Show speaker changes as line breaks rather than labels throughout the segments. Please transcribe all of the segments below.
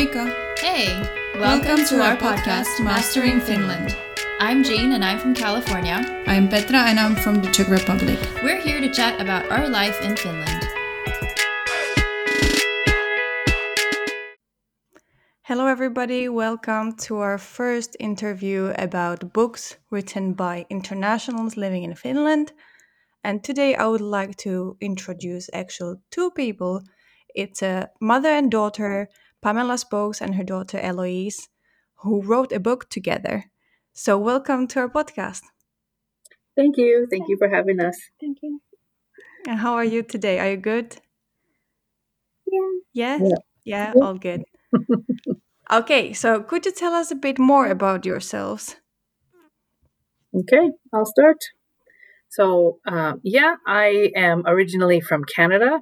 Moika!
Hey! Welcome, to our podcast, Mastering Finland. I'm Jane and I'm from California.
I'm Petra and I'm from the Czech Republic.
We're here to chat about our life in Finland.
Hello, everybody. Welcome to our first interview about books written by internationals living in Finland. And today I would like to introduce actual two people. It's a mother and daughter, Pamela Spokes and her daughter Eloise, who wrote a book together. So, welcome to our podcast.
Thank you. Thank you for having us.
Thank you.
And how are you today? Are you good?
Yeah.
Yeah?
Yeah.
Yeah,
Yeah.
all good. okay, so could you tell us a bit more about yourselves?
Okay, I'll start. So, um, yeah, I am originally from Canada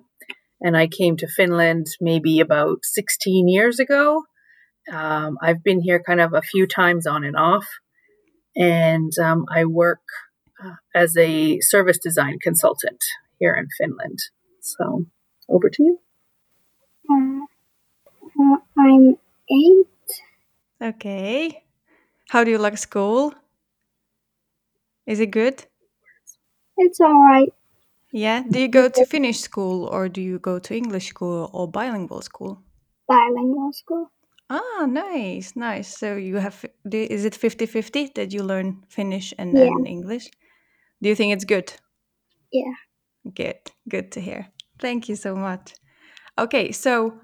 and I came to Finland maybe about 16 years ago. Um, I've been here kind of a few times on and off, and um, I work uh, as a service design consultant here in Finland. So, over to you.
Uh, uh, I'm eight.
Okay. How do you like school? Is it good?
It's all right.
Yeah. Do you go to Finnish school or do you go to English school or bilingual school?
Bilingual school.
Ah, nice, nice. So you have, do- is it 50 50 that you learn Finnish and,
Yeah.
and English? Do you think it's good?
Yeah.
Good, good to hear. Thank you so much. Okay, so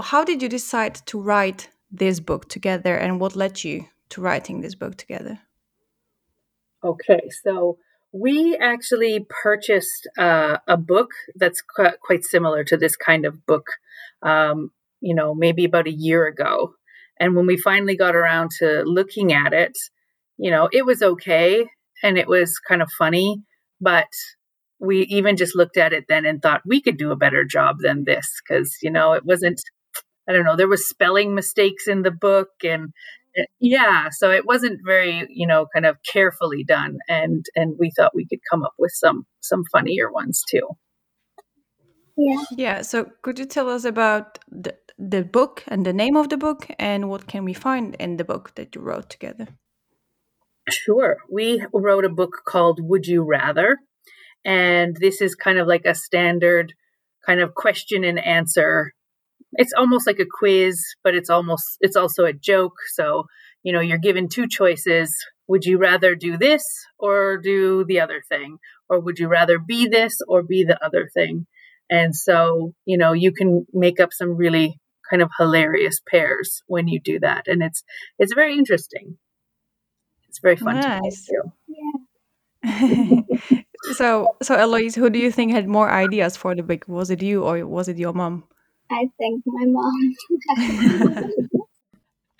how did you decide to write this book together and what led you to writing this book together?
Okay, so we actually purchased uh, a book that's qu- quite similar to this kind of book, um, you know, maybe about a year ago. And when we finally got around to looking at it, you know, it was okay and it was kind of funny, but we even just looked at it then and thought we could do a better job than this because, you know, it wasn't, I don't know, there was spelling mistakes in the book and yeah so it wasn't very you know kind of carefully done and and we thought we could come up with some some funnier ones too
Yeah.
Yeah, so could you tell us about the, the book and the name of the book and what can we find in the book that you wrote together?
sure we wrote a book called would you rather and this is kind of like a standard kind of question and answer it's almost like a quiz but it's almost it's also a joke so you know you're given two choices would you rather do this or do the other thing or would you rather be this or be the other thing and so you know you can make up some really kind of hilarious pairs when you do that and it's it's very interesting it's very fun to
Nice.
do
Yeah.
so, so Eloise, who do you think had more ideas for the book? Was it you or was it your mom?
I think my mom.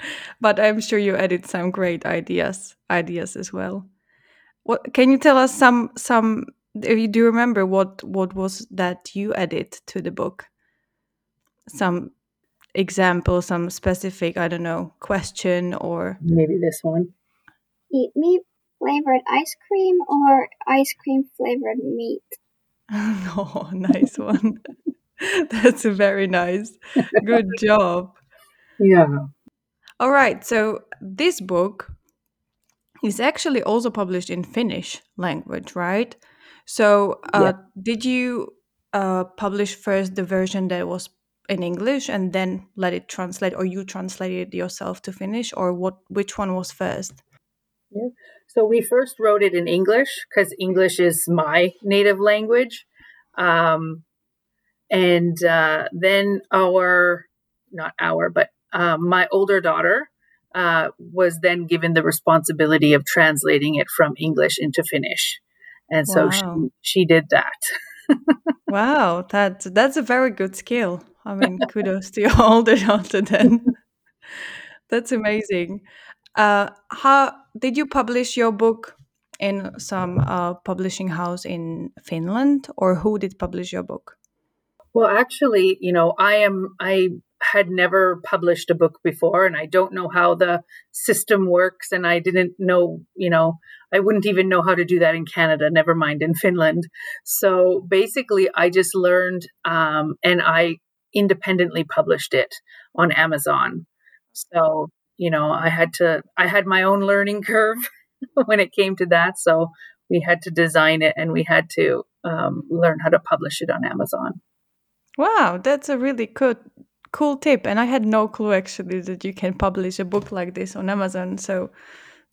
but I'm sure you added some great ideas ideas as well. What can you tell us some some if you do remember what what was that you added to the book? Some example, some specific, I don't know, question or
maybe this one
Eat meat flavored ice cream or ice cream flavored meat.
oh, nice one. That's a very nice. Good job.
yeah
All right, so this book is actually also published in Finnish language, right? So, uh,
Yeah.
did you uh, publish first the version that was in English and then let it translate, or you translated it yourself to Finnish, or what? Which one was first? Yeah.
So we first wrote it in English because English is my native language. Um, and uh, then our, not our, but uh, my older daughter uh, was then given the responsibility of translating it from English into Finnish. And so
Wow.
she, she did that.
Wow, that's that's a very good skill. I mean, kudos to your older daughter then. That's amazing. Uh, how did you publish your book in some uh, publishing house in Finland, or who did publish your book?
Well, actually, you know, I am, I had never published a book before and I don't know how the system works. And I didn't know, you know, I wouldn't even know how to do that in Canada, never mind in Finland. So basically, I just learned um, and I independently published it on Amazon. So, you know, I had to, I had my own learning curve when it came to that. So we had to design it and we had to um, learn how to publish it on Amazon.
Wow, that's a really good, cool tip. And I had no clue actually that you can publish a book like this on Amazon. So,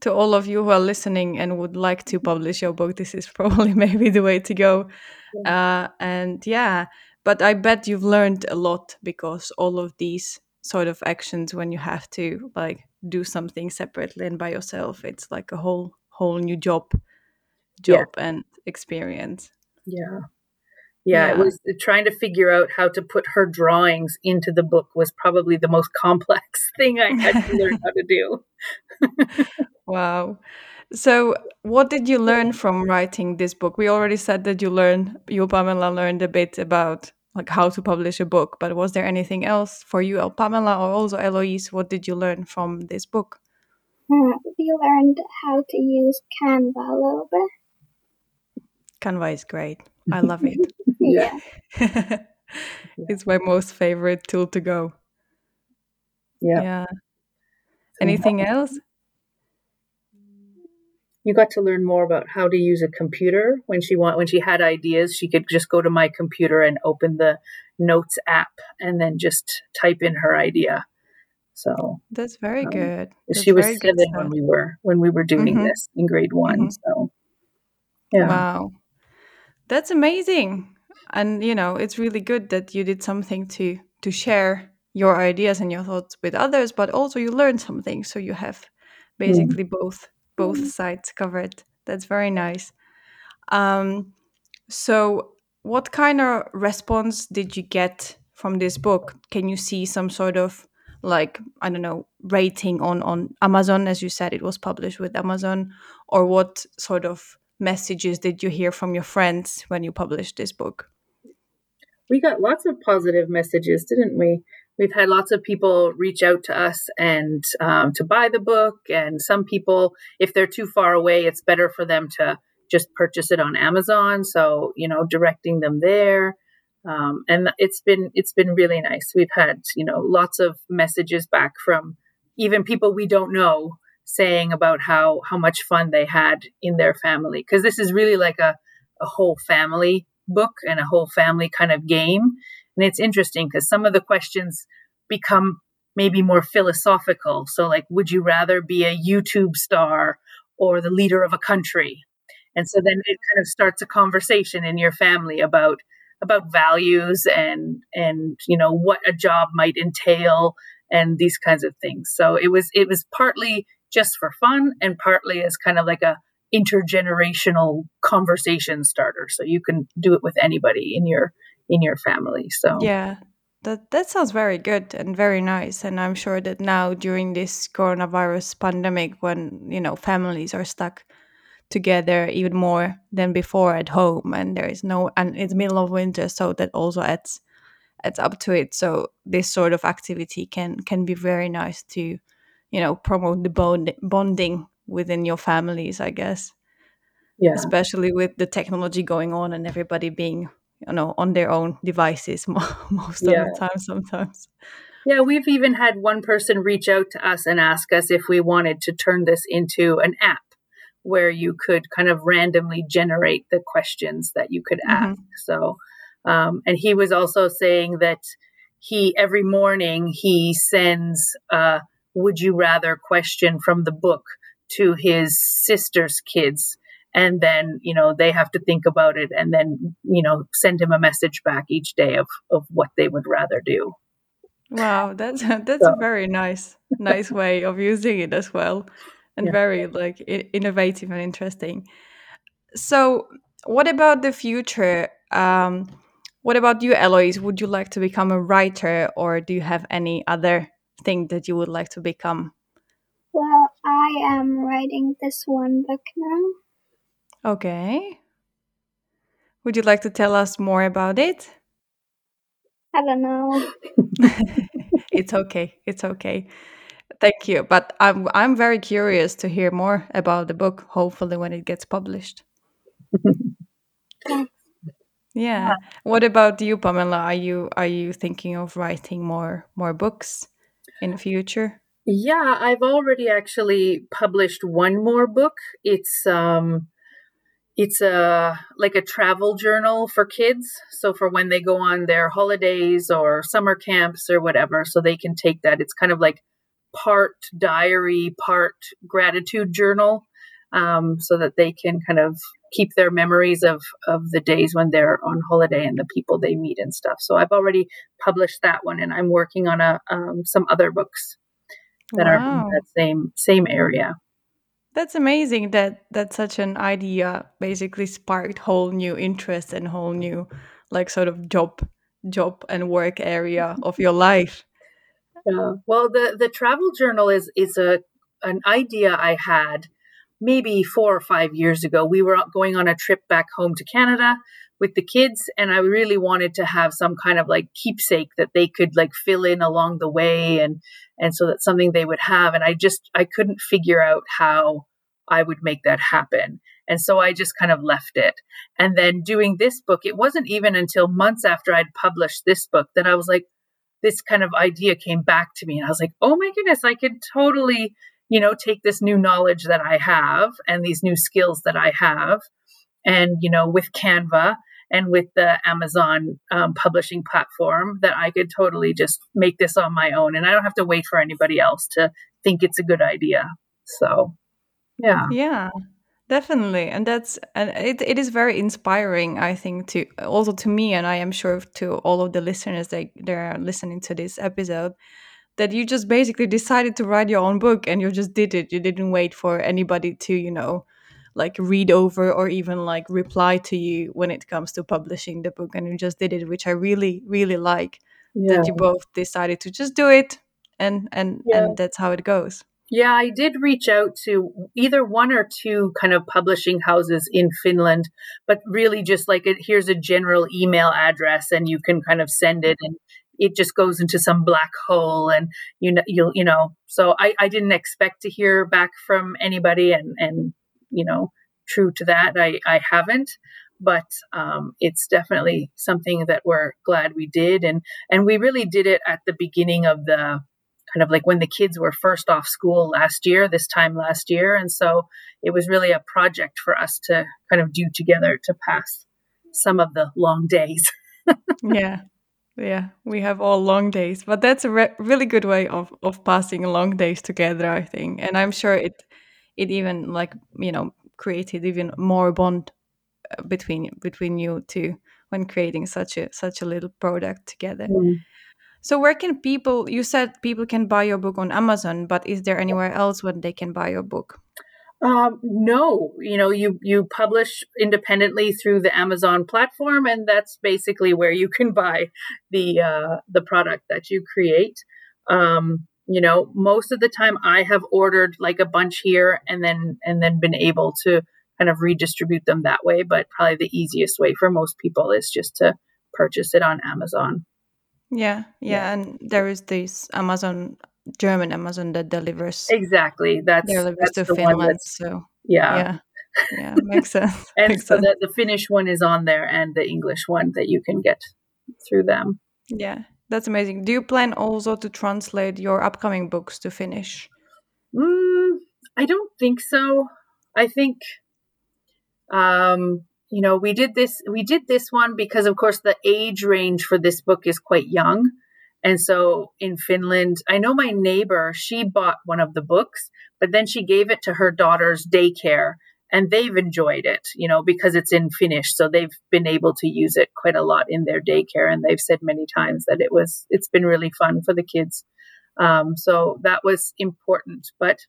to all of you who are listening and would like to publish your book, this is probably maybe the way to go. Uh, and yeah, but I bet you've learned a lot because all of these sort of actions, when you have to like do something separately and by yourself, it's like a whole whole new job, job yeah. and experience.
Yeah. Yeah. Yeah, it was trying to figure out how to put her drawings into the book was probably the most complex thing I had to learn how to do.
wow. So, what did you learn from writing this book? We already said that you learned, you Pamela learned a bit about like how to publish a book, but was there anything else for you, Pamela, or also Eloise? What did you learn from this book?
Uh, we learned how to use Canva a little bit.
Canva is great. I love it.
yeah.
it's my most favorite tool to go.
Yeah.
Yeah. Anything else?
you got to learn more about how to use a computer when she want when she had ideas she could just go to my computer and open the notes app and then just type in her idea so
that's very um, good that's
she was seven when we were when we were doing mm-hmm. this in grade one mm-hmm. so
yeah wow that's amazing and you know it's really good that you did something to to share your ideas and your thoughts with others but also you learned something so you have mm. basically both both sides covered. That's very nice. Um, so, what kind of response did you get from this book? Can you see some sort of like I don't know rating on on Amazon, as you said, it was published with Amazon, or what sort of messages did you hear from your friends when you published this book?
We got lots of positive messages, didn't we? We've had lots of people reach out to us and um, to buy the book. And some people, if they're too far away, it's better for them to just purchase it on Amazon. So, you know, directing them there. Um, and it's been it's been really nice. We've had you know lots of messages back from even people we don't know saying about how how much fun they had in their family because this is really like a a whole family book and a whole family kind of game and it's interesting because some of the questions become maybe more philosophical. So, like, would you rather be a YouTube star or the leader of a country? And so then it kind of starts a conversation in your family about about values and and you know what a job might entail and these kinds of things. So it was it was partly just for fun and partly as kind of like a intergenerational conversation starter. So you can do it with anybody in your in your family. So
yeah, that that sounds very good and very nice. And I'm sure that now during this coronavirus pandemic, when you know families are stuck together even more than before at home, and there is no and it's middle of winter, so that also adds adds up to it. So this sort of activity can can be very nice to you know promote the bond bonding within your families, I guess. Yeah. Especially with the technology going on and everybody being you know on their own devices most of the time sometimes
yeah we've even had one person reach out to us and ask us if we wanted to turn this into an app where you could kind of randomly generate the questions that you could mm-hmm. ask so um, and he was also saying that he every morning he sends a would you rather question from the book to his sister's kids and then you know they have to think about it and then you know send him a message back each day of of what they would rather do
wow that's that's so. a very nice nice way of using it as well and yeah. very like innovative and interesting so what about the future um what about you eloise would you like to become a writer or do you have any other thing that you would like to become
well i am writing this one book now
Okay. Would you like to tell us more about it?
I don't know.
it's okay. It's okay. Thank you. But I'm I'm very curious to hear more about the book, hopefully when it gets published. Yeah. What about you, Pamela? Are you are you thinking of writing more more books in the future?
Yeah, I've already actually published one more book. It's um it's a like a travel journal for kids. So for when they go on their holidays or summer camps or whatever so they can take that. It's kind of like part diary part gratitude journal um, so that they can kind of keep their memories of of the days when they're on holiday and the people they meet and stuff. So i've already published that one and i'm working on a um, some other books that are in
Wow.
that same same area
That's amazing that that such an idea basically sparked whole new interest and whole new like sort of job job and work area of your life.
Yeah. Well, the the travel journal is is a an idea I had maybe four or five years ago. We were going on a trip back home to Canada with the kids, and I really wanted to have some kind of like keepsake that they could like fill in along the way, and and so that's something they would have. And I just I couldn't figure out how I would make that happen. And so I just kind of left it. And then doing this book, it wasn't even until months after I'd published this book that I was like, this kind of idea came back to me and I was like, "Oh my goodness, I could totally, you know, take this new knowledge that I have and these new skills that I have and, you know, with Canva and with the Amazon um, publishing platform that I could totally just make this on my own and I don't have to wait for anybody else to think it's a good idea." So, yeah.
Yeah. Definitely. And that's and it, it is very inspiring, I think, to also to me and I am sure to all of the listeners that they are listening to this episode that you just basically decided to write your own book and you just did it. You didn't wait for anybody to, you know, like read over or even like reply to you when it comes to publishing the book and you just did it, which I really, really like
Yeah.
that you both decided to just do it and and
Yeah.
and that's how it goes.
Yeah, I did reach out to either one or two kind of publishing houses in Finland, but really just like it, here's a general email address and you can kind of send it and it just goes into some black hole and you know you'll you know so I, I didn't expect to hear back from anybody and and you know true to that. I, I haven't but um, it's definitely something that we're glad we did. And and we really did it at the beginning of the kind of like when the kids were first off school last year, this time last year. And so it was really a project for us to kind of do together to pass some of the long days.
yeah. Yeah. We have all long days but that's a re- really good way of of passing long days together i think. And i'm sure it it even like you know created even more bond uh, between between you two when creating such a such a little product together. So where can people you said people can buy your book on amazon but is there anywhere else where they can buy your book?
Um, no, you know, you you publish independently through the Amazon platform, and that's basically where you can buy the uh, the product that you create. Um, you know, most of the time I have ordered like a bunch here, and then and then been able to kind of redistribute them that way. But probably the easiest way for most people is just to purchase it on Amazon.
yeah yeah,
Yeah.
and there is this amazon german amazon that delivers
Exactly. That's
delivers
that's
to finland so
yeah.
yeah yeah makes sense
And
makes
so
sense
the, the Finnish one is on there and the English one that you can get through them.
Yeah, that's amazing. Do you plan also to translate your upcoming books to Finnish?
Mm, I don't think so. I think, um, you know, we did this. We did this one because, of course, the age range for this book is quite young, and so in Finland, I know my neighbor. She bought one of the books, but then she gave it to her daughter's daycare, and they've enjoyed it. You know, because it's in Finnish, so they've been able to use it quite a lot in their daycare, and they've said many times that it was. It's been really fun for the kids. Um, so that was important, but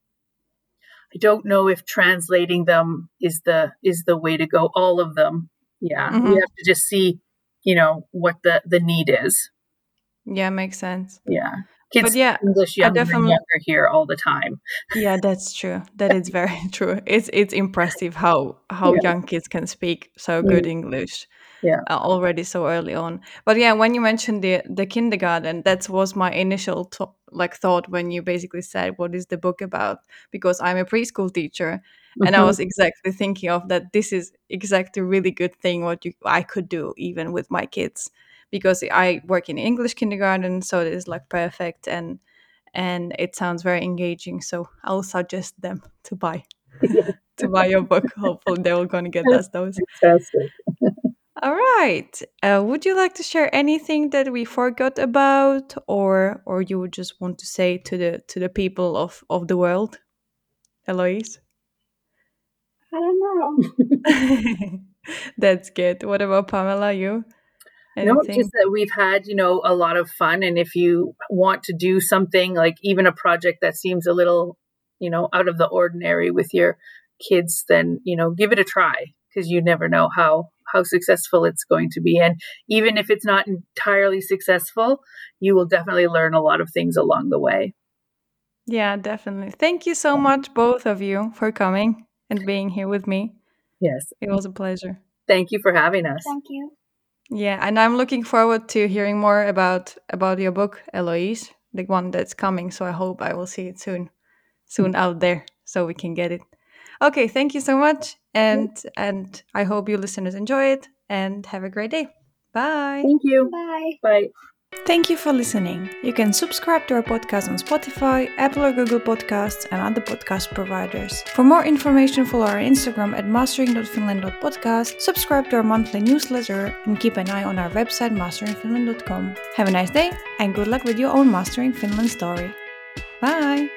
I don't know if translating them is the is the way to go. All of them, yeah.
Mhm.
We have to just see, you know, what the the need is.
Yeah, makes sense.
Yeah, kids
But yeah,
English
I
younger and
definitely
younger here all the time.
yeah, that's true. That is very true. It's it's impressive how how
Yeah.
young kids can speak so
Mm.
good English.
Yeah.
uh, already so early on. But yeah, when you mentioned the the kindergarten, that was my initial like thought when you basically said, "What is the book about?" Because I'm a preschool teacher, and I
Mhm.
was exactly thinking of that. This is exactly a really good thing what you I could do even with my kids because I work in English kindergarten, so it is like perfect and and it sounds very engaging. So I'll suggest them to buy to buy your book. Hopefully, they're going to get us those.
Fantastic.
All right. Uh, would you like to share anything that we forgot about, or or you would just want to say to the to the people of of the world, Eloise?
I don't know.
That's good. What about Pamela? You?
No, just that we've had, you know, a lot of fun. And if you want to do something like even a project that seems a little, you know, out of the ordinary with your kids, then, you know, give it a try because you never know how how successful it's going to be. And even if it's not entirely successful, you will definitely learn a lot of things along the way.
Yeah, definitely. Thank you so much, both of you, for coming and being here with me.
Yes.
It was a pleasure.
Thank you for having us.
Thank you.
Yeah, and I'm looking forward to hearing more about about your book, Eloise, the one that's coming. So I hope I will see it soon, soon mm-hmm. out there, so we can get it. Okay, thank you so much, mm-hmm. and and I hope you listeners enjoy it and have a great day. Bye.
Thank you.
Bye.
Bye.
Thank you for listening. You can subscribe to our podcast on Spotify, Apple or Google Podcasts, and other podcast providers. For more information, follow our Instagram at mastering.finland.podcast, subscribe to our monthly newsletter, and keep an eye on our website masteringfinland.com. Have a nice day, and good luck with your own Mastering Finland story. Bye!